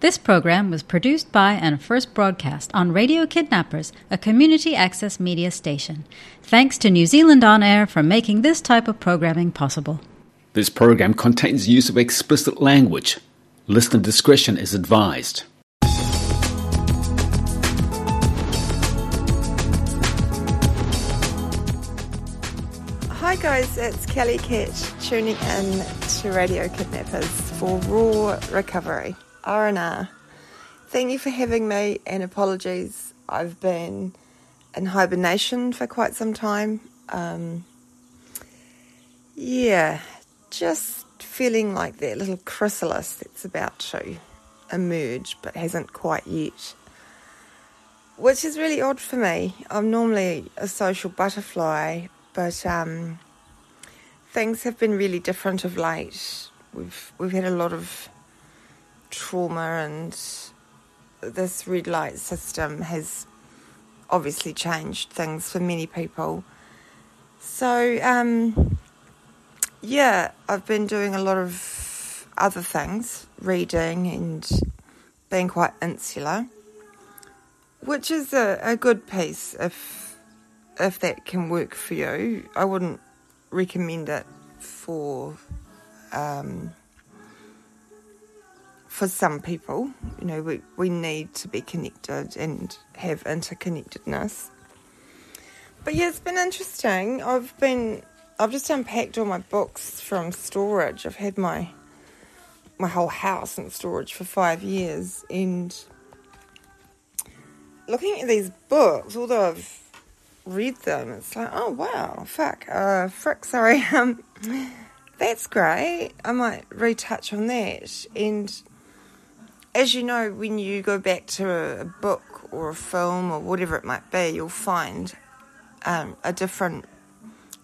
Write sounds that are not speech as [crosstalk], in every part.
This program was produced by and first broadcast on Radio Kidnappers, a community access media station. Thanks to New Zealand On Air for making this type of programming possible. This program contains use of explicit language. Listener discretion is advised. Hi guys, it's Kelly Kat tuning in to Radio Kidnappers for Raw Recovery. R&R. Thank you for having me and apologies. I've been in hibernation for quite some time. Um, yeah, just feeling like that little chrysalis that's about to emerge but hasn't quite yet. Which is really odd for me. I'm normally a social butterfly, but um, things have been really different of late. We've we've had a lot of trauma and this red light system has obviously changed things for many people. So, um, yeah, I've been doing a lot of other things, reading and being quite insular, which is a, a good piece if if that can work for you. I wouldn't recommend it for um, for some people, you know, we, we need to be connected and have interconnectedness. But yeah, it's been interesting. I've been I've just unpacked all my books from storage. I've had my my whole house in storage for five years and looking at these books, although I've read them, it's like, oh wow, fuck, uh frick, sorry, [laughs] um that's great. I might retouch on that and as you know, when you go back to a, book or a film or whatever it might be, you'll find um, a different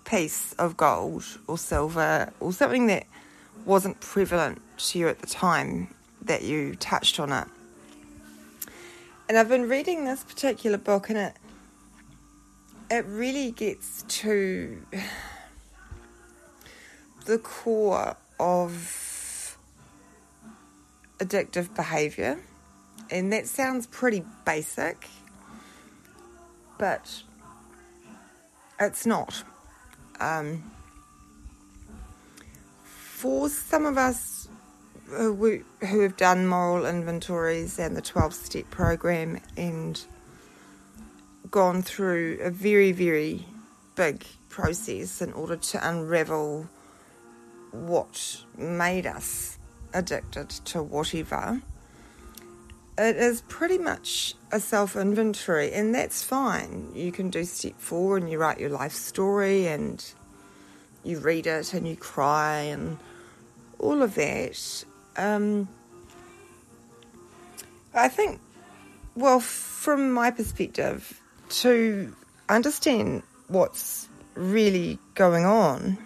piece of gold or silver or something that wasn't prevalent to you at the time that you touched on it. And I've been reading this particular book, and it it really gets to [sighs] the core of addictive behavior. And that sounds pretty basic, but it's not. Um, for some of us who, who have done moral inventories and the 12 step program and gone through a very, very big process in order to unravel what made us addicted to whatever, it is pretty much a self inventory, and that's fine. You can do step four and you write your life story and you read it and you cry and all of that. Um, I think, well, from my perspective, to understand what's really going on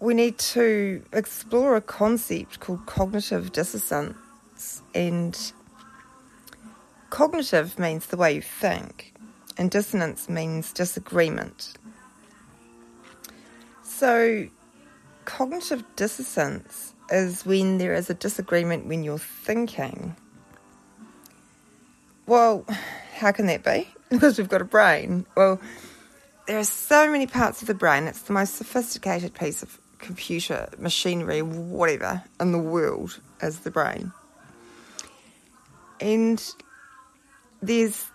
we need to explore a concept called cognitive dissonance. And cognitive means the way you think, and dissonance means disagreement. So, cognitive dissonance is when there is a disagreement when you're thinking. Well, how can that be? [laughs] Because we've got a brain. Well, there are so many parts of the brain. It's the most sophisticated piece of computer, machinery, whatever in the world as the brain. And there's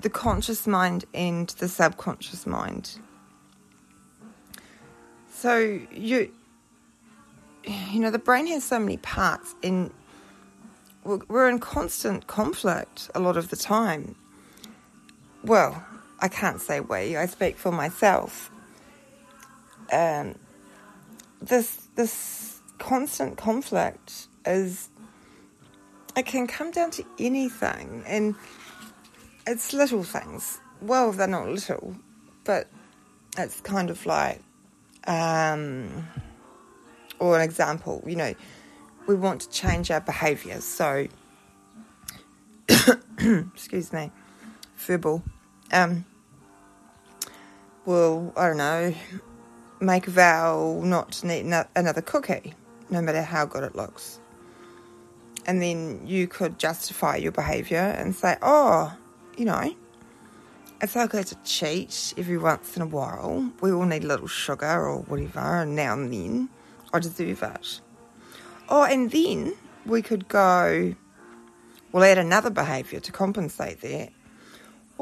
the conscious mind and the subconscious mind. So you you know the brain has so many parts and we're in constant conflict a lot of the time. Well, I can't say we, I speak for myself. Um, this this constant conflict is it can come down to anything and it's little things. Well they're not little but it's kind of like um, or an example you know we want to change our behavior. So [coughs] excuse me verbal um, well i don't know make a vow not to eat another cookie, no matter how good it looks. and then you could justify your behaviour and say, oh, you know, it's okay to cheat every once in a while. We all need a little sugar or whatever, and now and then I deserve it. Oh, and then we could go, we'll add another behaviour to compensate that.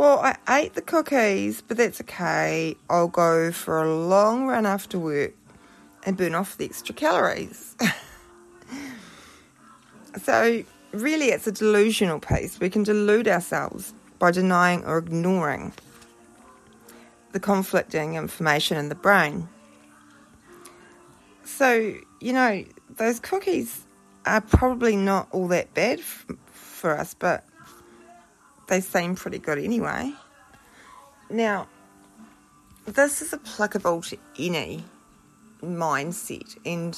Well, I ate the cookies, but that's okay. I'll go for a long run after work and burn off the extra calories. [laughs] so, really, it's a delusional piece. We can delude ourselves by denying or ignoring the conflicting information in the brain. So, you know, those cookies are probably not all that bad f- for us, but they seem pretty good anyway. Now, this is applicable to any mindset, and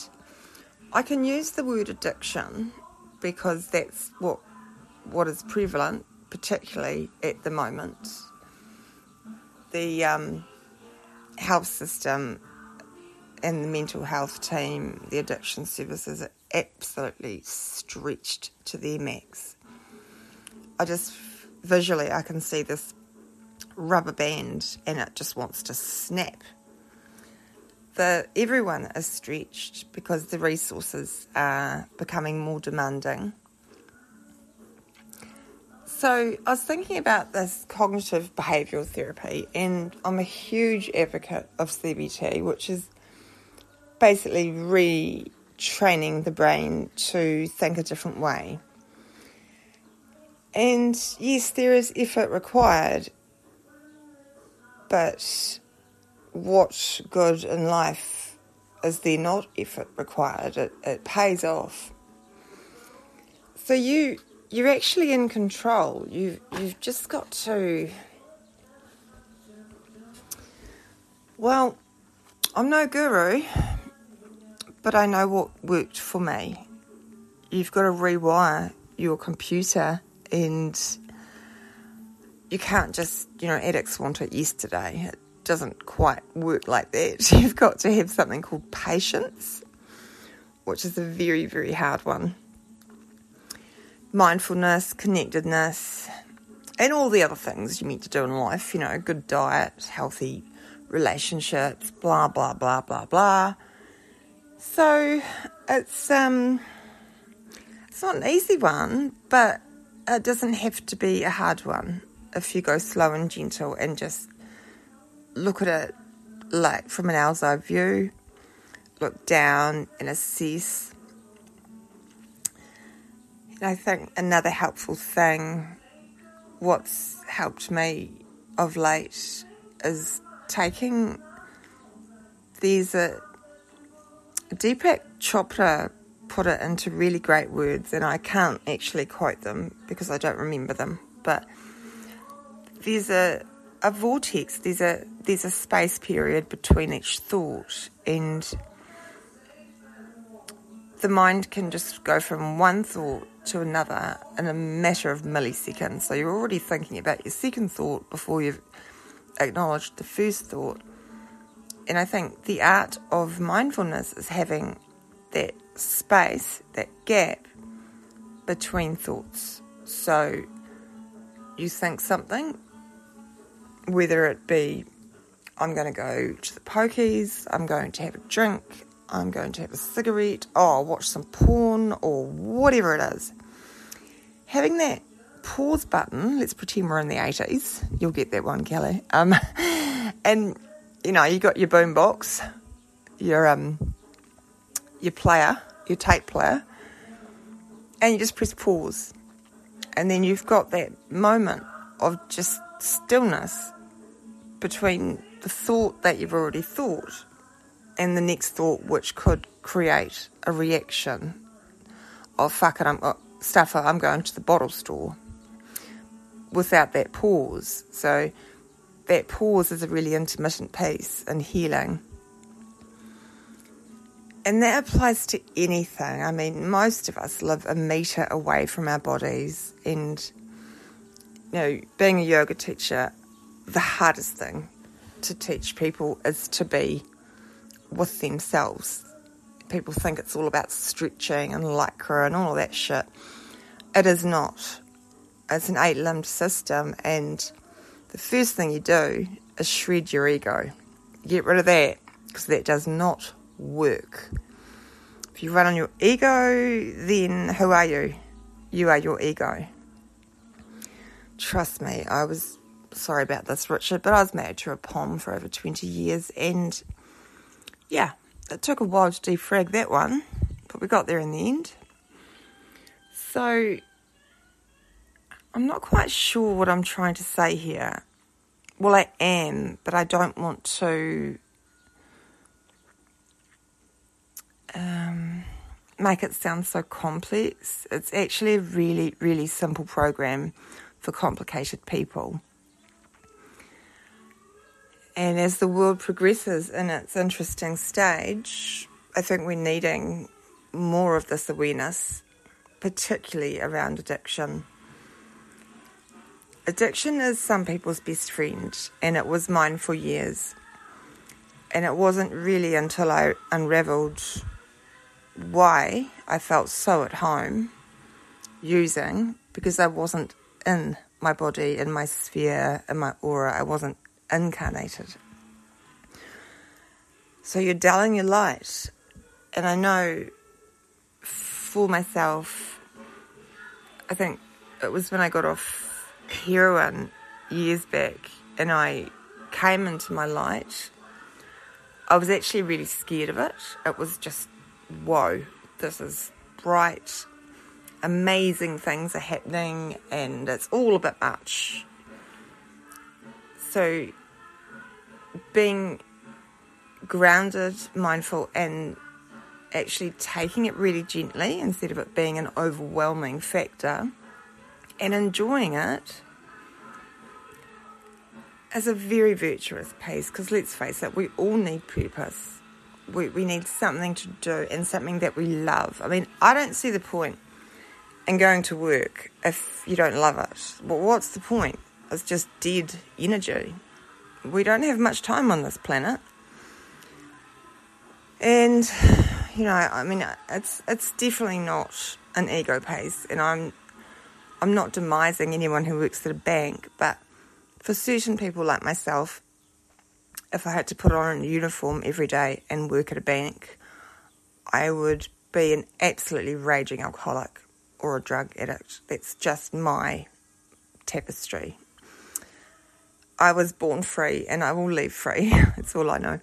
I can use the word addiction because that's what what is prevalent, particularly at the moment. The um, health system and the mental health team, the addiction services are absolutely stretched to their max. I just visually I can see this rubber band and it just wants to snap. The everyone is stretched because the resources are becoming more demanding. So I was thinking about this cognitive behavioural therapy, and I'm a huge advocate of CBT, which is basically retraining the brain to think a different way. And yes, there is effort required, but what good in life is there not effort required? It, it pays off. So you you're actually in control. You you've just got to. Well, I'm no guru, but I know what worked for me. You've got to rewire your computer, and you can't just you know addicts want it yesterday. It doesn't quite work like that. [laughs] You've got to have something called patience, which is a very very hard one mindfulness, connectedness, and all the other things you need to do in life, you know, good diet, healthy relationships, blah blah blah blah blah. So it's um it's not an easy one, but it doesn't have to be a hard one if you go slow and gentle and just look at it like from an owl's eye view, look down and assess And I think another helpful thing, what's helped me of late, is taking. There's a uh, Deepak Chopra put it into really great words, and I can't actually quote them because I don't remember them. But there's a a vortex. There's a there's a space period between each thought, and the mind can just go from one thought to another in a matter of milliseconds. So you're already thinking about your second thought before you've acknowledged the first thought. And I think the art of mindfulness is having that space, that gap between thoughts. So you think something, whether it be I'm going to go to the pokies, I'm going to have a drink, I'm going to have a cigarette, oh, I'll watch some porn, or whatever it is. Having that pause button, let's pretend we're in the 80s, you'll get that one, Kelly. Um, [laughs] and, you know, you got your boom box, your, um, your player, your tape player, and you just press pause. And then you've got that moment of just stillness between the thought that you've already thought and the next thought, which could create a reaction of fuck it, I'm uh, oh, stuffer, I'm going to the bottle store without that pause. So that pause is a really intermittent piece in healing. And that applies to anything. I mean, most of us live a metre away from our bodies. And, you know, being a yoga teacher, the hardest thing to teach people is to be with themselves, people think it's all about stretching and lycra and all of that shit. It is not. It's an eight limbed system, and the first thing you do is shred your ego. Get rid of that because that does not work. If you run on your ego, then who are you? You are your ego. Trust me, I was sorry about this, Richard, but I was married to a pom for over 20 years, and yeah, it took a while to defrag that one, but we got there in the end. So, I'm not quite sure what I'm trying to say here. Well, I am, but I don't want to make it sound so complex. It's actually a really, really simple program for complicated people. And as the world progresses in its interesting stage, I think we're needing more of this awareness, particularly around addiction. Addiction is some people's best friend, and it was mine for years. And it wasn't really until I unraveled why I felt so at home using because I wasn't in my body, in my sphere, in my aura. I wasn't incarnated. So you're dulling your light. And I know for myself, I think it was when I got off heroin years back and I came into my light. I was actually really scared of it. It was just, whoa, this is bright, amazing things are happening, and it's all a bit much. So being grounded, mindful, and actually taking it really gently instead of it being an overwhelming factor and enjoying it is a very virtuous pace because let's face it, we all need purpose. We, we need something to do and something that we love. I mean, I don't see the point in going to work if you don't love it. Well, what's the point? It's just dead energy we don't have much time on this planet. And you know, I mean, it's it's definitely not an ego pace, and I'm I'm not demising anyone who works at a bank, but for certain people like myself, if I had to put on a uniform every day and work at a bank, I would be an absolutely raging alcoholic or a drug addict. That's just my tapestry. I was born free and I will leave free. [laughs] That's all I know.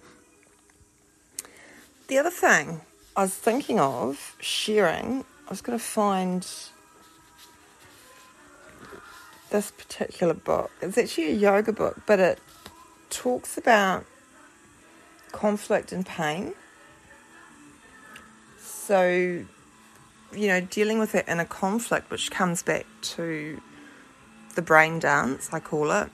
The other thing I was thinking of sharing, I was going to find this particular book. It's actually a yoga book, but it talks about conflict and pain. So, you know, dealing with it in a conflict, which comes back to the brain dance, I call it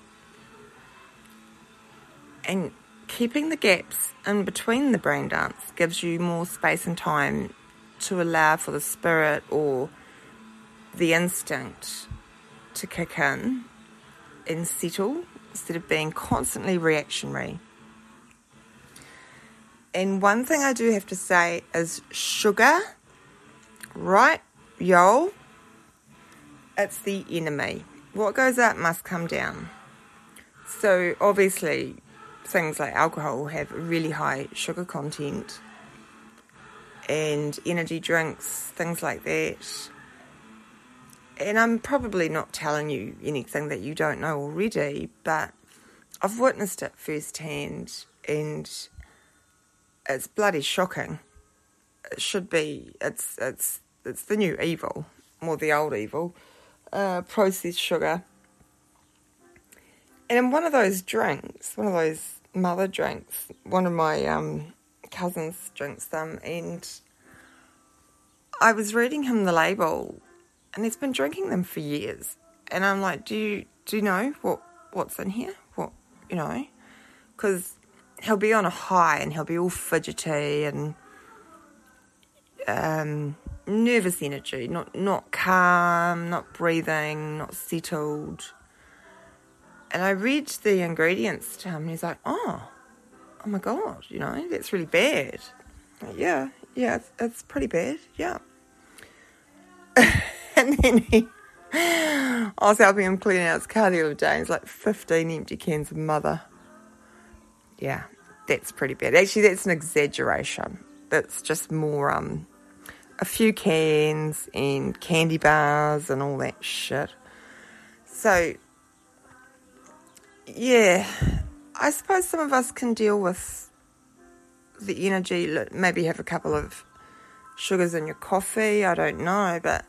and keeping the gaps in between the brain dance gives you more space and time to allow for the spirit or the instinct to kick in and settle instead of being constantly reactionary. And one thing I do have to say is sugar, right, y'all? It's the enemy. What goes up must come down. So obviously, things like alcohol have really high sugar content and energy drinks, things like that. And I'm probably not telling you anything that you don't know already, but I've witnessed it firsthand and it's bloody shocking. It should be it's it's it's the new evil, more the old evil. Uh, processed sugar. And in one of those drinks, one of those mother drinks, one of my um, cousins drinks them, and I was reading him the label, and he's been drinking them for years. And I'm like, do you do you know what what's in here? What you know? Because he'll be on a high and he'll be all fidgety and um, nervous energy, not not calm, not breathing, not settled. And I read the ingredients to him, and he's like, oh, oh my God, you know, that's really bad. Like, yeah, yeah, it's, it's pretty bad. Yeah. And then he, I was helping him clean out his car the other day. It's like 15 empty cans of mother. Yeah, that's pretty bad. Actually, that's an exaggeration. That's just more um, a few cans and candy bars and all that shit. So, yeah, I suppose some of us can deal with the energy, maybe have a couple of sugars in your coffee, I don't know, but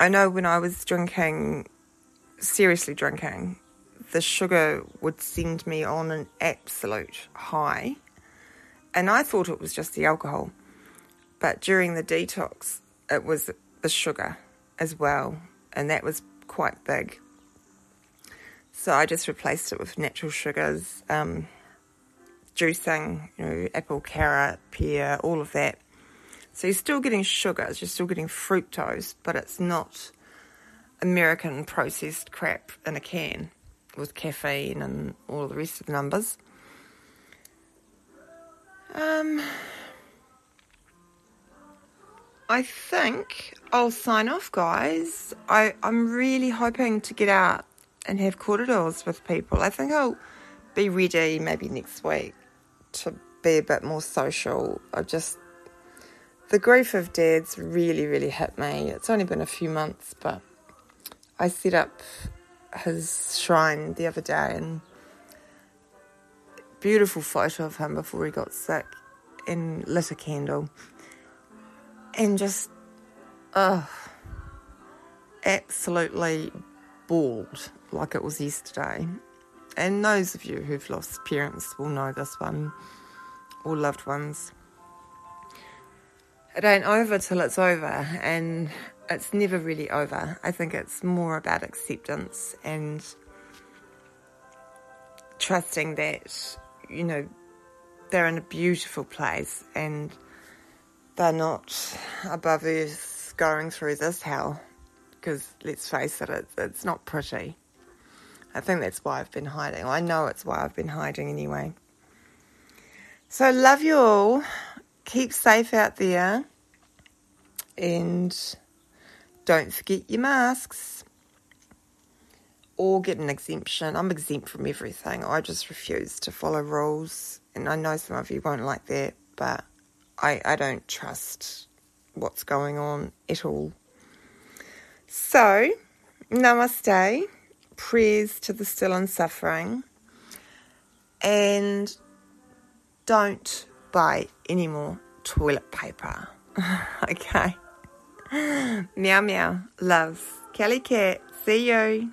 I know when I was drinking, seriously drinking, the sugar would send me on an absolute high. And I thought it was just the alcohol. But during the detox, it was the sugar as well. And that was quite big. So I just replaced it with natural sugars, um, juicing, you know, apple, carrot, pear, all of that. So you're still getting sugars, you're still getting fructose, but it's not American processed crap in a can with caffeine and all the rest of the numbers. Um, I think I'll sign off, guys. I, I'm really hoping to get out and have corridors with people. I think I'll be ready maybe next week to be a bit more social. I just the grief of dad's really, really hit me. It's only been a few months, but I set up his shrine the other day and beautiful photo of him before he got sick and lit a candle and just uh absolutely bawled like it was yesterday. And those of you who've lost parents will know this one or loved ones it ain't over till it's over, and it's never really over. I think it's more about acceptance and trusting that, you know, they're in a beautiful place and they're not above us going through this hell. Because let's face it, it's, it's not pretty. I think that's why I've been hiding. I know it's why I've been hiding anyway. So, love you all keep safe out there and don't forget your masks or get an exemption. I'm exempt from everything. I just refuse to follow rules. And I know some of you won't like that, but I, I don't trust what's going on at all. So, namaste, prayers to the still and suffering, and don't buy any more toilet paper. [laughs] okay. meow meow. Love. Kelly Kat. See you.